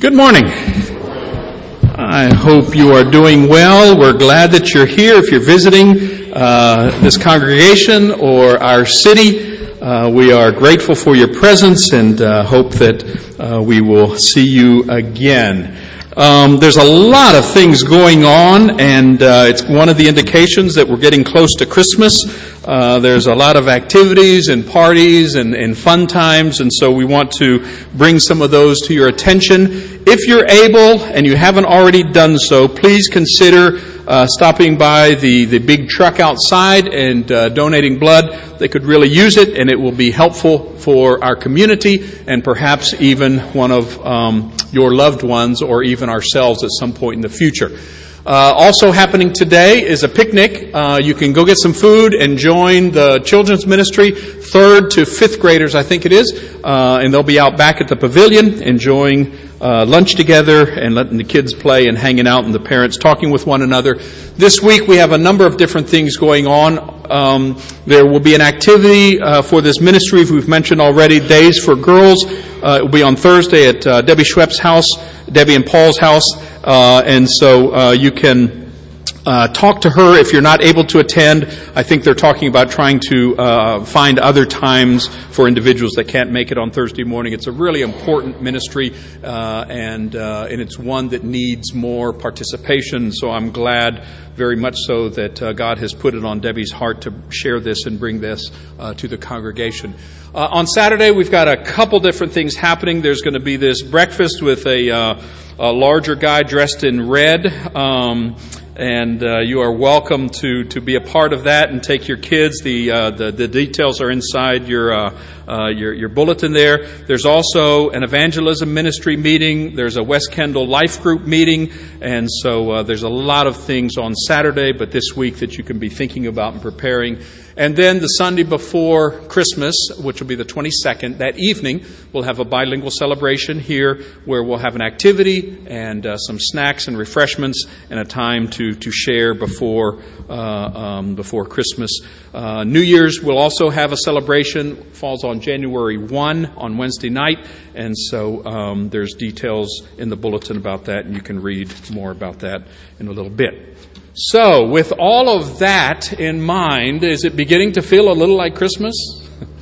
Good morning. I hope you are doing well. We're glad that you're here. If you're visiting uh, this congregation or our city, uh, we are grateful for your presence and uh, hope that uh, we will see you again. Um, there's a lot of things going on, and uh, it's one of the indications that we're getting close to Christmas. Uh, there's a lot of activities and parties and, and, fun times, and so we want to bring some of those to your attention. If you're able and you haven't already done so, please consider uh, stopping by the, the big truck outside and uh, donating blood. They could really use it, and it will be helpful for our community and perhaps even one of um, your loved ones or even ourselves at some point in the future. Uh, also happening today is a picnic. Uh, you can go get some food and join the children's ministry, third to fifth graders, I think it is, uh, and they'll be out back at the pavilion enjoying uh, lunch together and letting the kids play and hanging out and the parents talking with one another. This week we have a number of different things going on. Um, there will be an activity uh, for this ministry we've mentioned already, Days for Girls. Uh, it will be on Thursday at Debbie Schwepp's house, Debbie and Paul's house. Uh, and so uh, you can uh, talk to her if you're not able to attend. I think they're talking about trying to uh, find other times for individuals that can't make it on Thursday morning. It's a really important ministry, uh, and uh, and it's one that needs more participation. So I'm glad, very much so, that God has put it on Debbie's heart to share this and bring this to the congregation. on Saturday, we've got a couple different things happening. There's going to be this breakfast with a a larger guy dressed in red. Um, and uh, you are welcome to, to be a part of that and take your kids. The, uh, the, the, details are inside your, uh, uh, your, your, bulletin there. There's also an evangelism ministry meeting. There's a West Kendall Life Group meeting. And so uh, there's a lot of things on Saturday, but this week that you can be thinking about and preparing. And then the Sunday before Christmas, which will be the 22nd, that evening, we'll have a bilingual celebration here where we'll have an activity and uh, some snacks and refreshments and a time to, to share before, uh, um, before Christmas. Uh, New Year's we'll also have a celebration, falls on January 1 on Wednesday night. And so um, there's details in the bulletin about that, and you can read more about that in a little bit. So, with all of that in mind, is it beginning to feel a little like Christmas?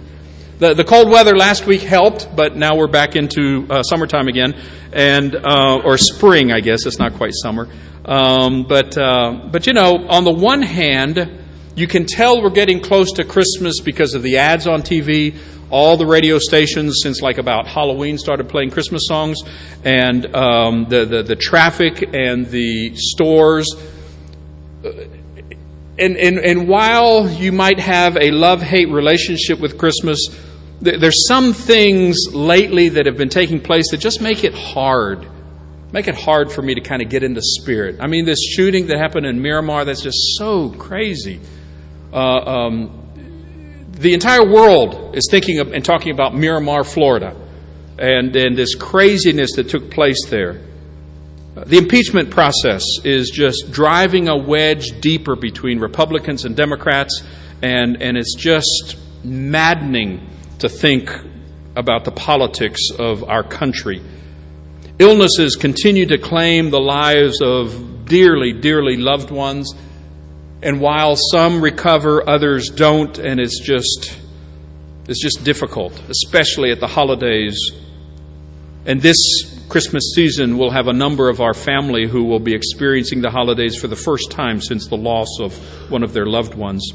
the, the cold weather last week helped, but now we're back into uh, summertime again, and uh, or spring, I guess. It's not quite summer. Um, but, uh, but you know, on the one hand, you can tell we're getting close to Christmas because of the ads on TV. All the radio stations since like about Halloween started playing Christmas songs, and um, the, the the traffic and the stores and, and, and while you might have a love hate relationship with Christmas, there's some things lately that have been taking place that just make it hard. Make it hard for me to kind of get into the spirit. I mean, this shooting that happened in Miramar, that's just so crazy. Uh, um, the entire world is thinking of, and talking about Miramar, Florida, and, and this craziness that took place there. The impeachment process is just driving a wedge deeper between Republicans and Democrats, and, and it's just maddening to think about the politics of our country. Illnesses continue to claim the lives of dearly, dearly loved ones, and while some recover, others don't, and it's just it's just difficult, especially at the holidays. And this Christmas season, we'll have a number of our family who will be experiencing the holidays for the first time since the loss of one of their loved ones.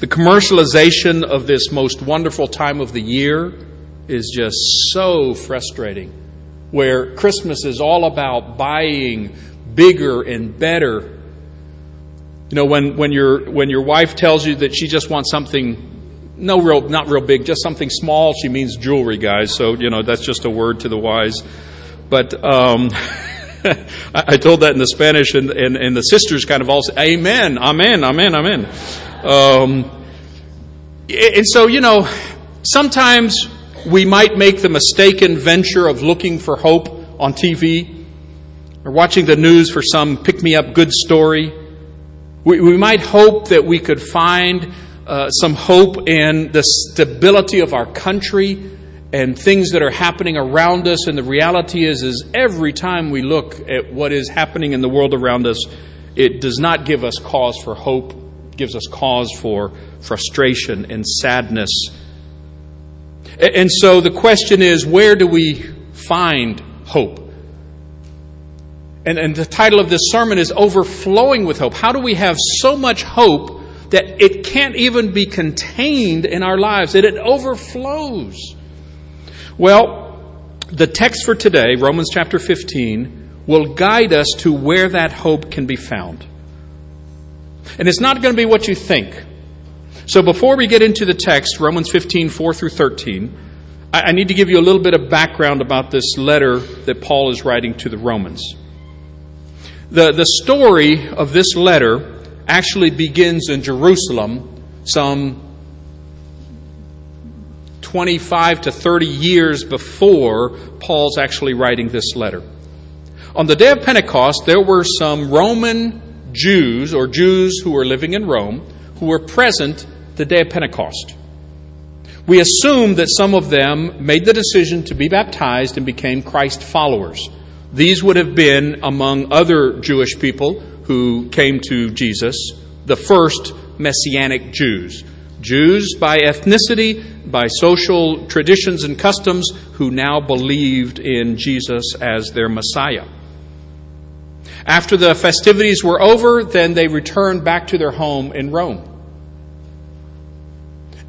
The commercialization of this most wonderful time of the year is just so frustrating, where Christmas is all about buying bigger and better. You know, when, when, your, when your wife tells you that she just wants something no real, not real big, just something small. She means jewelry, guys. So, you know, that's just a word to the wise. But um, I told that in the Spanish, and, and, and, the sisters kind of all said, Amen, Amen, Amen, Amen. Um, and so, you know, sometimes we might make the mistaken venture of looking for hope on TV or watching the news for some pick me up good story. We, we might hope that we could find uh, some hope in the stability of our country and things that are happening around us. And the reality is, is every time we look at what is happening in the world around us, it does not give us cause for hope, gives us cause for frustration and sadness. And so the question is, where do we find hope? And, and the title of this sermon is Overflowing with Hope. How do we have so much hope that it can't even be contained in our lives, that it overflows? Well, the text for today, Romans chapter 15, will guide us to where that hope can be found. And it's not going to be what you think. So before we get into the text, Romans 15, 4 through 13, I need to give you a little bit of background about this letter that Paul is writing to the Romans. The, the story of this letter actually begins in Jerusalem some 25 to 30 years before Paul's actually writing this letter. On the day of Pentecost, there were some Roman Jews, or Jews who were living in Rome, who were present the day of Pentecost. We assume that some of them made the decision to be baptized and became Christ followers. These would have been, among other Jewish people who came to Jesus, the first Messianic Jews. Jews by ethnicity, by social traditions and customs, who now believed in Jesus as their Messiah. After the festivities were over, then they returned back to their home in Rome.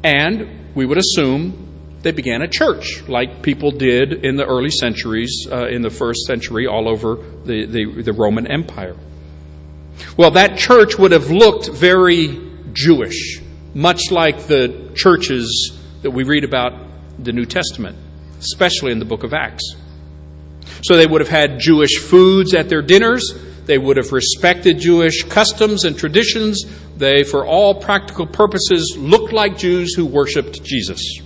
And we would assume they began a church, like people did in the early centuries, uh, in the first century, all over the, the, the Roman Empire. Well, that church would have looked very Jewish much like the churches that we read about the New Testament, especially in the book of Acts. So they would have had Jewish foods at their dinners. They would have respected Jewish customs and traditions. They, for all practical purposes, looked like Jews who worshiped Jesus.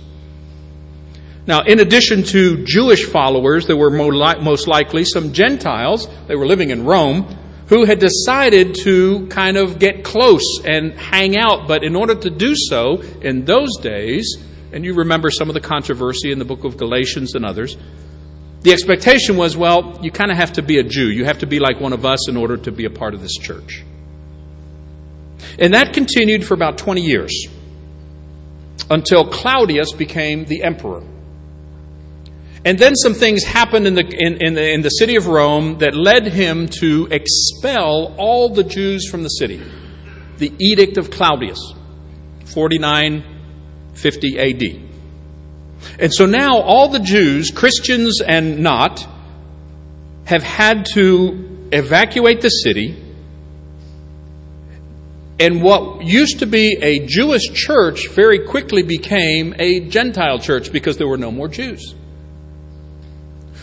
Now, in addition to Jewish followers, there were most likely some Gentiles. They were living in Rome who had decided to kind of get close and hang out. But in order to do so in those days, and you remember some of the controversy in the book of Galatians and others, the expectation was well, you kind of have to be a Jew. You have to be like one of us in order to be a part of this church. And that continued for about 20 years until Claudius became the emperor. And then some things happened in the, in, in, the, in the city of Rome that led him to expel all the Jews from the city. The Edict of Claudius, 4950 AD. And so now all the Jews, Christians and not, have had to evacuate the city. And what used to be a Jewish church very quickly became a Gentile church because there were no more Jews.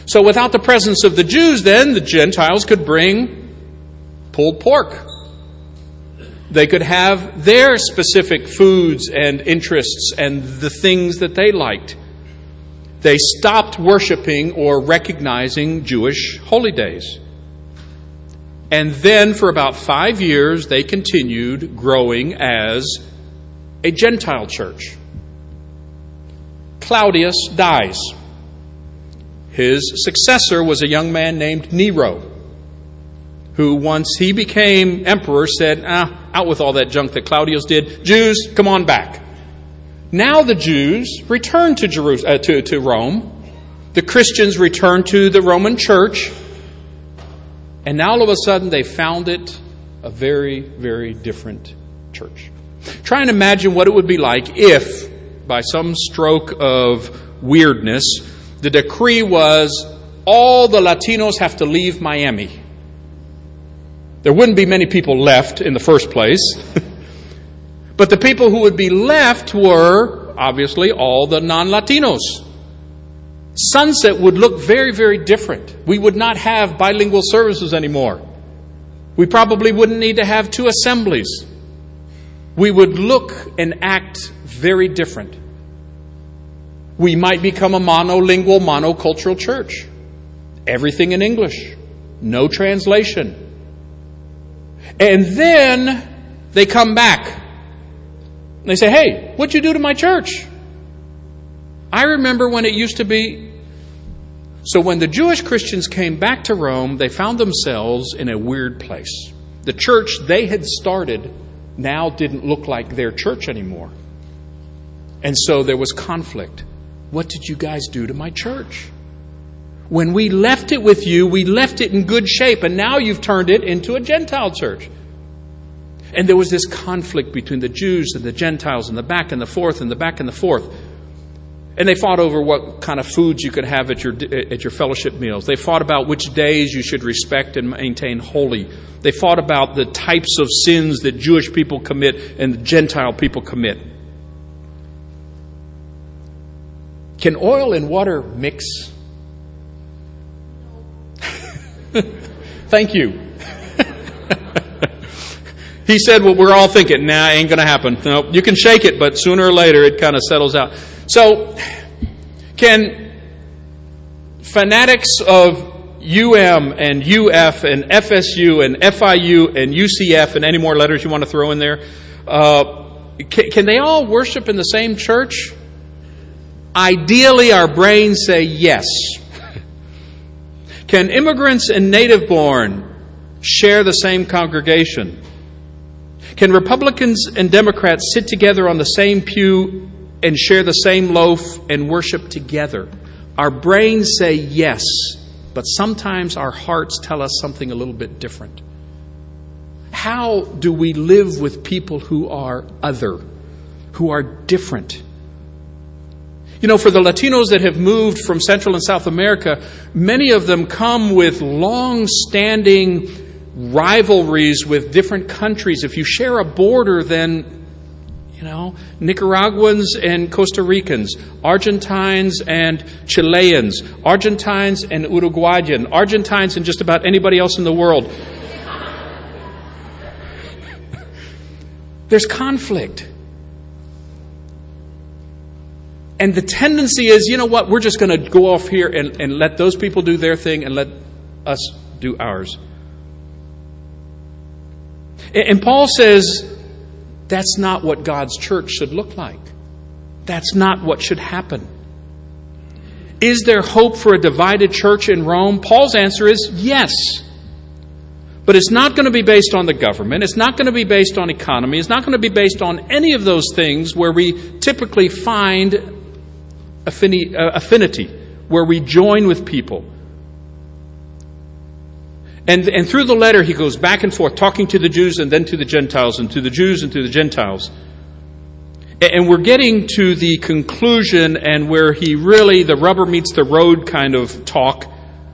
So without the presence of the Jews, then the Gentiles could bring pulled pork. They could have their specific foods and interests and the things that they liked. They stopped worshiping or recognizing Jewish holy days. And then for about five years, they continued growing as a Gentile church. Claudius dies. His successor was a young man named Nero, who, once he became emperor, said, ah, out with all that junk that Claudius did. Jews, come on back. Now the Jews returned to, Jerusalem, uh, to, to Rome. The Christians returned to the Roman church. And now all of a sudden they found it a very, very different church. Try and imagine what it would be like if, by some stroke of weirdness, the decree was all the Latinos have to leave Miami. There wouldn't be many people left in the first place. but the people who would be left were, obviously, all the non Latinos. Sunset would look very, very different. We would not have bilingual services anymore. We probably wouldn't need to have two assemblies. We would look and act very different we might become a monolingual, monocultural church. Everything in English, no translation. And then they come back. They say, Hey, what'd you do to my church? I remember when it used to be. So when the Jewish Christians came back to Rome, they found themselves in a weird place. The church they had started now didn't look like their church anymore. And so there was conflict. What did you guys do to my church? When we left it with you, we left it in good shape, and now you've turned it into a Gentile church. And there was this conflict between the Jews and the Gentiles, and the back and the forth, and the back and the forth. And they fought over what kind of foods you could have at your, at your fellowship meals. They fought about which days you should respect and maintain holy. They fought about the types of sins that Jewish people commit and Gentile people commit. Can oil and water mix? Thank you. he said what we're all thinking. Nah, ain't going to happen. No, you can shake it, but sooner or later it kind of settles out. So, can fanatics of UM and UF and FSU and FIU and UCF and any more letters you want to throw in there, uh, can, can they all worship in the same church? Ideally, our brains say yes. Can immigrants and native born share the same congregation? Can Republicans and Democrats sit together on the same pew and share the same loaf and worship together? Our brains say yes, but sometimes our hearts tell us something a little bit different. How do we live with people who are other, who are different? You know, for the Latinos that have moved from Central and South America, many of them come with long standing rivalries with different countries. If you share a border, then you know, Nicaraguans and Costa Ricans, Argentines and Chileans, Argentines and Uruguayan, Argentines and just about anybody else in the world. There's conflict. And the tendency is, you know what, we're just going to go off here and, and let those people do their thing and let us do ours. And Paul says, that's not what God's church should look like. That's not what should happen. Is there hope for a divided church in Rome? Paul's answer is yes. But it's not going to be based on the government. It's not going to be based on economy. It's not going to be based on any of those things where we typically find Uh, affinity, where we join with people. And, and through the letter, he goes back and forth, talking to the Jews and then to the Gentiles, and to the Jews and to the Gentiles. And we're getting to the conclusion and where he really, the rubber meets the road kind of talk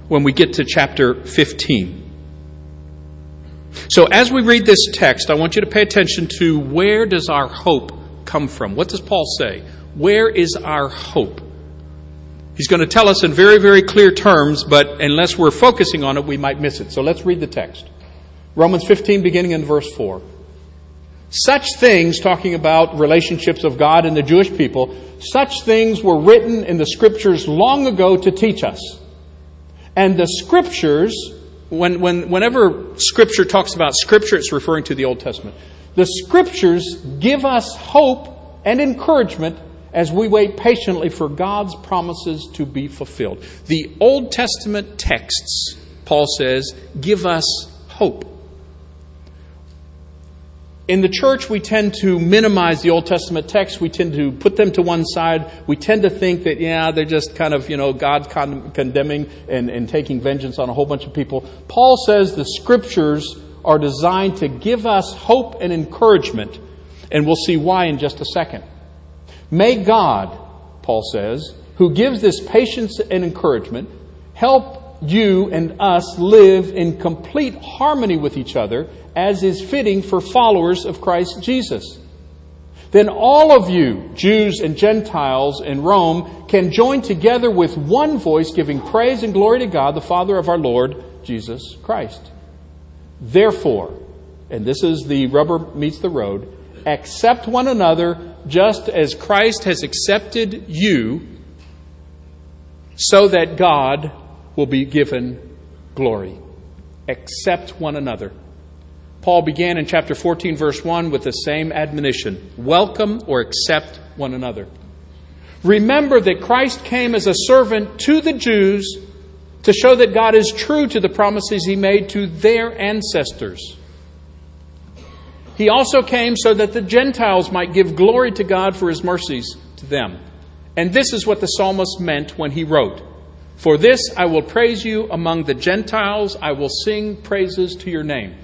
when we get to chapter 15. So as we read this text, I want you to pay attention to where does our hope come from? What does Paul say? Where is our hope? He's going to tell us in very, very clear terms, but unless we're focusing on it, we might miss it. So let's read the text. Romans 15, beginning in verse 4. Such things, talking about relationships of God and the Jewish people, such things were written in the scriptures long ago to teach us. And the scriptures, when, when, whenever scripture talks about scripture, it's referring to the Old Testament. The scriptures give us hope and encouragement as we wait patiently for God's promises to be fulfilled. The Old Testament texts, Paul says, give us hope. In the church, we tend to minimize the Old Testament texts. We tend to put them to one side. We tend to think that, yeah, they're just kind of, you know, God con- condemning and, and taking vengeance on a whole bunch of people. Paul says the scriptures are designed to give us hope and encouragement, and we'll see why in just a second. May God, Paul says, who gives this patience and encouragement, help you and us live in complete harmony with each other as is fitting for followers of Christ Jesus. Then all of you, Jews and Gentiles in Rome, can join together with one voice giving praise and glory to God, the Father of our Lord Jesus Christ. Therefore, and this is the rubber meets the road, accept one another just as Christ has accepted you, so that God will be given glory. Accept one another. Paul began in chapter 14, verse 1, with the same admonition welcome or accept one another. Remember that Christ came as a servant to the Jews to show that God is true to the promises he made to their ancestors. He also came so that the Gentiles might give glory to God for his mercies to them. And this is what the psalmist meant when he wrote For this I will praise you among the Gentiles, I will sing praises to your name.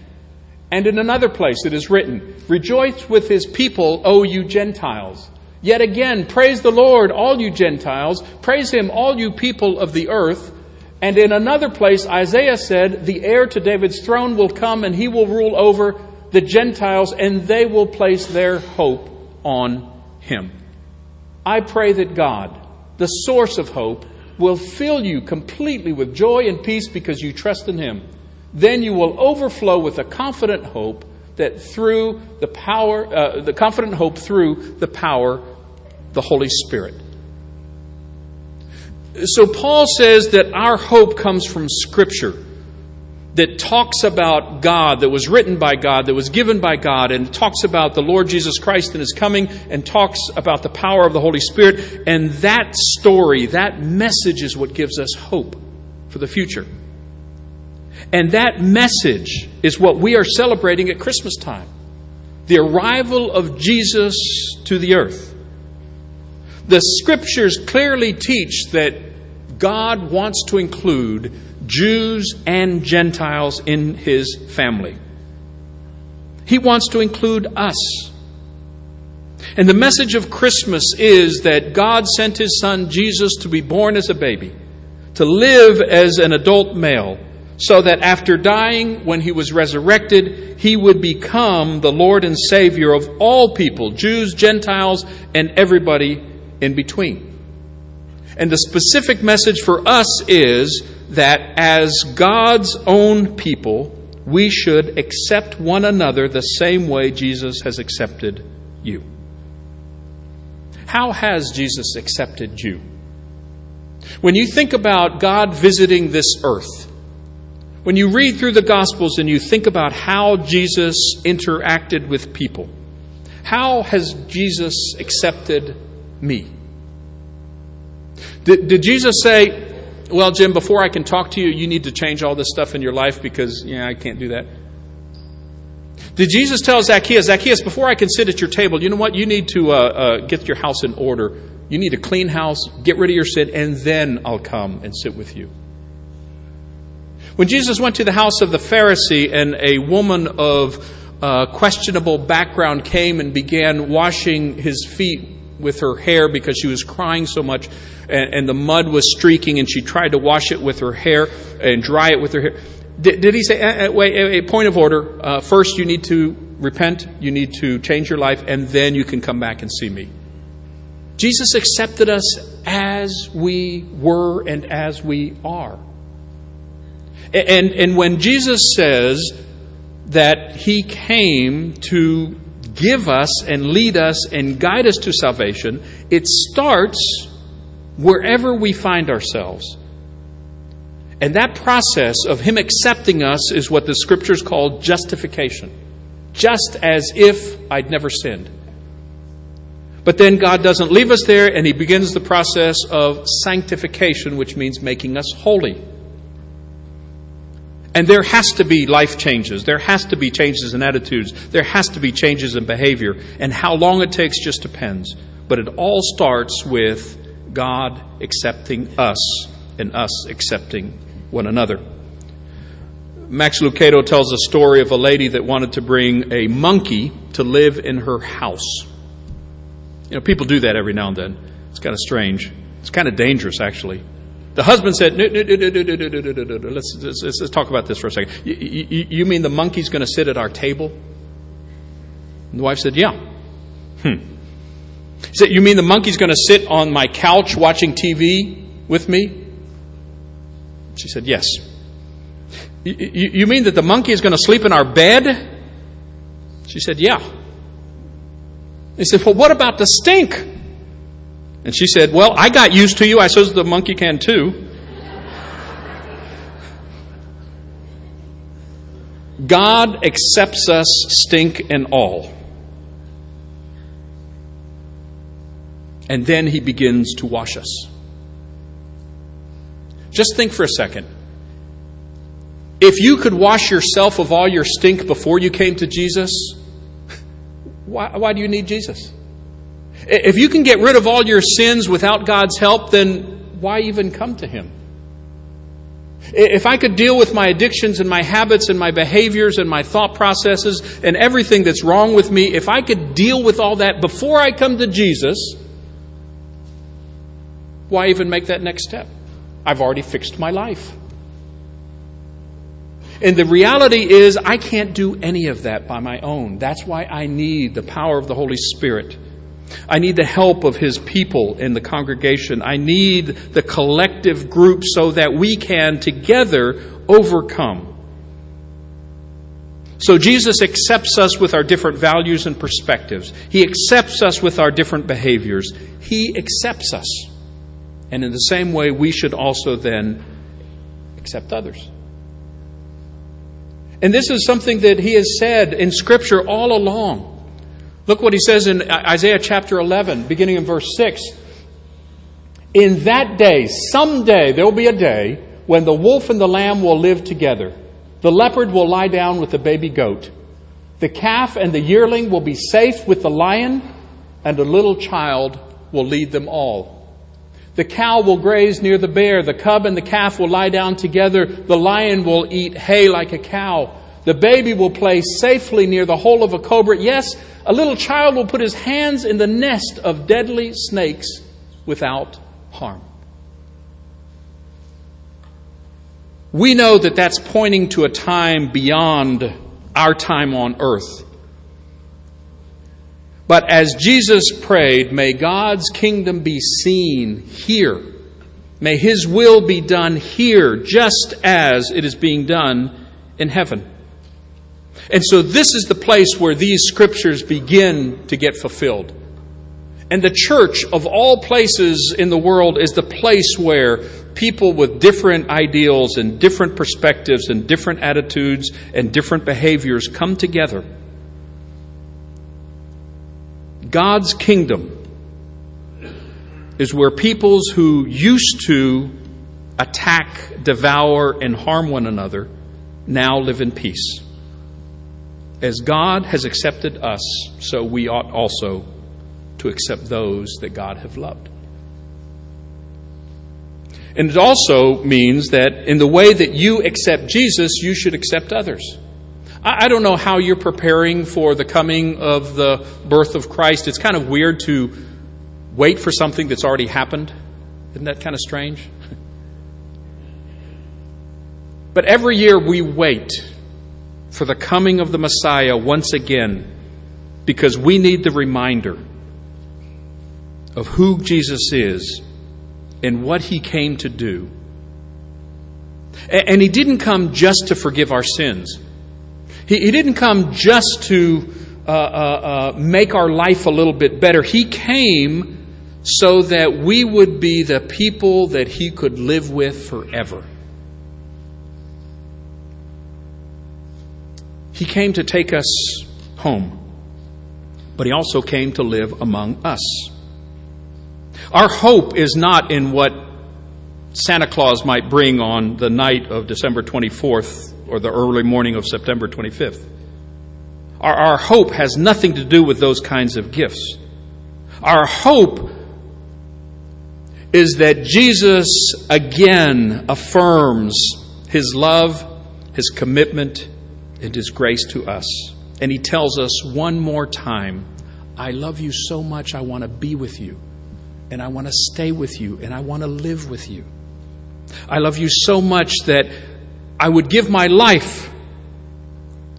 And in another place it is written, Rejoice with his people, O you Gentiles. Yet again, praise the Lord, all you Gentiles. Praise him, all you people of the earth. And in another place, Isaiah said, The heir to David's throne will come and he will rule over the Gentiles and they will place their hope on him. I pray that God, the source of hope, will fill you completely with joy and peace because you trust in him. Then you will overflow with a confident hope that through the power, uh, the confident hope through the power the Holy Spirit. So Paul says that our hope comes from Scripture that talks about God, that was written by God, that was given by God, and talks about the Lord Jesus Christ and His coming, and talks about the power of the Holy Spirit. And that story, that message is what gives us hope for the future. And that message is what we are celebrating at Christmas time the arrival of Jesus to the earth. The scriptures clearly teach that God wants to include Jews and Gentiles in his family. He wants to include us. And the message of Christmas is that God sent his son Jesus to be born as a baby, to live as an adult male, so that after dying, when he was resurrected, he would become the Lord and Savior of all people, Jews, Gentiles, and everybody in between. And the specific message for us is that as God's own people, we should accept one another the same way Jesus has accepted you. How has Jesus accepted you? When you think about God visiting this earth, when you read through the Gospels and you think about how Jesus interacted with people, how has Jesus accepted me? Did, did Jesus say, Well, Jim, before I can talk to you, you need to change all this stuff in your life because, yeah, I can't do that? Did Jesus tell Zacchaeus, Zacchaeus, before I can sit at your table, you know what? You need to uh, uh, get your house in order. You need a clean house, get rid of your sin, and then I'll come and sit with you. When Jesus went to the house of the Pharisee and a woman of uh, questionable background came and began washing his feet with her hair because she was crying so much and, and, the mud was streaking and she tried to wash it with her hair and dry it with her hair. Did, did he say, uh, wait, a point of order. Uh, first, you need to repent, you need to change your life, and then you can come back and see me. Jesus accepted us as we were and as we are. And, and when Jesus says that he came to give us and lead us and guide us to salvation, it starts wherever we find ourselves. And that process of Him accepting us is what the scriptures call justification, just as if I'd never sinned. But then God doesn't leave us there, and He begins the process of sanctification, which means making us holy. And there has to be life changes. There has to be changes in attitudes. There has to be changes in behavior. And how long it takes just depends. But it all starts with God accepting us and us accepting one another. Max Lucado tells a story of a lady that wanted to bring a monkey to live in her house. You know, people do that every now and then. It's kind of strange. It's kind of dangerous, actually. The husband said, let's, talk about this for a second. You, mean the monkey's going to sit at our table? And the wife said, yeah. Hmm. He said, you mean the monkey's going to sit on my couch watching TV with me? She said, yes. You mean that the monkey is going to sleep in our bed? She said, yeah. He said, well, what about the stink? And she said, Well, I got used to you. I suppose the monkey can too. God accepts us, stink and all. And then he begins to wash us. Just think for a second. If you could wash yourself of all your stink before you came to Jesus, why, why do you need Jesus? If you can get rid of all your sins without God's help, then why even come to Him? If I could deal with my addictions and my habits and my behaviors and my thought processes and everything that's wrong with me, if I could deal with all that before I come to Jesus, why even make that next step? I've already fixed my life. And the reality is, I can't do any of that by my own. That's why I need the power of the Holy Spirit. I need the help of His people in the congregation. I need the collective group so that we can together overcome. So Jesus accepts us with our different values and perspectives. He accepts us with our different behaviors. He accepts us. And in the same way, we should also then accept others. And this is something that he has said in Scripture all along. Look what he says in Isaiah chapter 11, beginning in verse 6. In that day, someday, there will be a day when the wolf and the lamb will live together. The leopard will lie down with the baby goat. The calf and the yearling will be safe with the lion, and a little child will lead them all. The cow will graze near the bear. The cub and the calf will lie down together. The lion will eat hay like a cow. The baby will play safely near the hole of a cobra. Yes, a little child will put his hands in the nest of deadly snakes without harm. We know that that's pointing to a time beyond our time on earth. But as Jesus prayed, may God's kingdom be seen here. May His will be done here, just as it is being done in heaven. And so this is the place where these scriptures begin to get fulfilled. And the church of all places in the world is the place where people with different ideals and different perspectives and different attitudes and different behaviors come together. God's kingdom is where peoples who used to attack, devour, and harm one another now live in peace. As God has accepted us, so we ought also to accept those that God have loved. And it also means that in the way that you accept Jesus, you should accept others. I don't know how you're preparing for the coming of the birth of Christ. It's kind of weird to wait for something that's already happened. Isn't that kind of strange? But every year we wait for the coming of the Messiah once again because we need the reminder of who Jesus is and what he came to do. And he didn't come just to forgive our sins. He, didn't come just to uh, uh, uh, make our life a little bit better. He came so that we would be the people that he could live with forever. He came to take us home, but He also came to live among us. Our hope is not in what Santa Claus might bring on the night of December 24th or the early morning of September 25th. Our, our hope has nothing to do with those kinds of gifts. Our hope is that Jesus again affirms his love, his commitment, and His grace to us. And He tells us one more time, I love you so much, I want to be with you, and I want to stay with you, and I want to live with you. I love you so much that I would give my life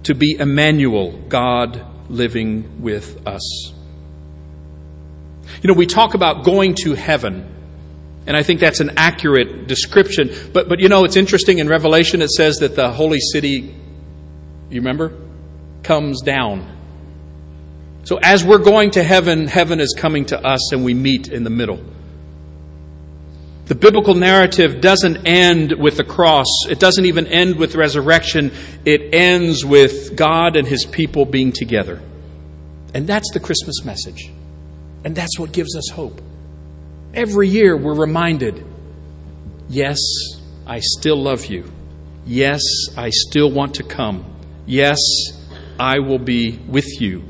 to be Emmanuel, God living with us. You know, we talk about going to heaven. And I think that's an accurate description. But, but you know, it's interesting in Revelation it says that the holy city you remember? Comes down. So as we're going to heaven, heaven is coming to us and we meet in the middle. The biblical narrative doesn't end with the cross. It doesn't even end with resurrection. It ends with God and His people being together. And that's the Christmas message. And that's what gives us hope. every year we're reminded yes, I still love you. Yes, I still want to come. Yes, I will be with you.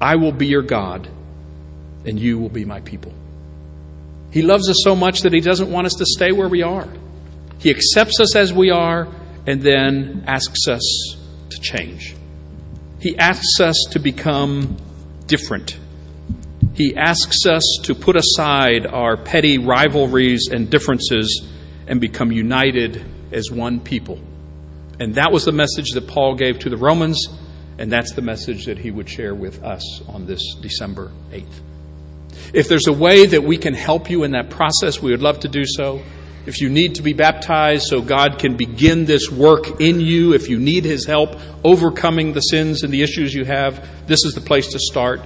I will be your God, and you will be my people. He loves us so much that He doesn't want us to stay where we are. He accepts us as we are and then asks us to change. He asks us to become different. He asks us to put aside our petty rivalries and differences and become united as one people. And that was the message that Paul gave to the Romans, and that's the message that he would share with us on this December 8th. If there's a way that we can help you in that process, we would love to do so. If you need to be baptized so God can begin this work in you, if you need His help overcoming the sins and the issues you have, this is the place to start.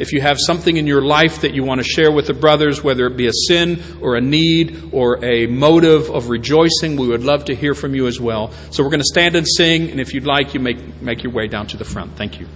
If you have something in your life that you want to share with the brothers, whether it be a sin or a need or a motive of rejoicing, we would love to hear from you as well. So we're going to stand and sing, and if you'd like, you make, make your way down to the front. Thank you.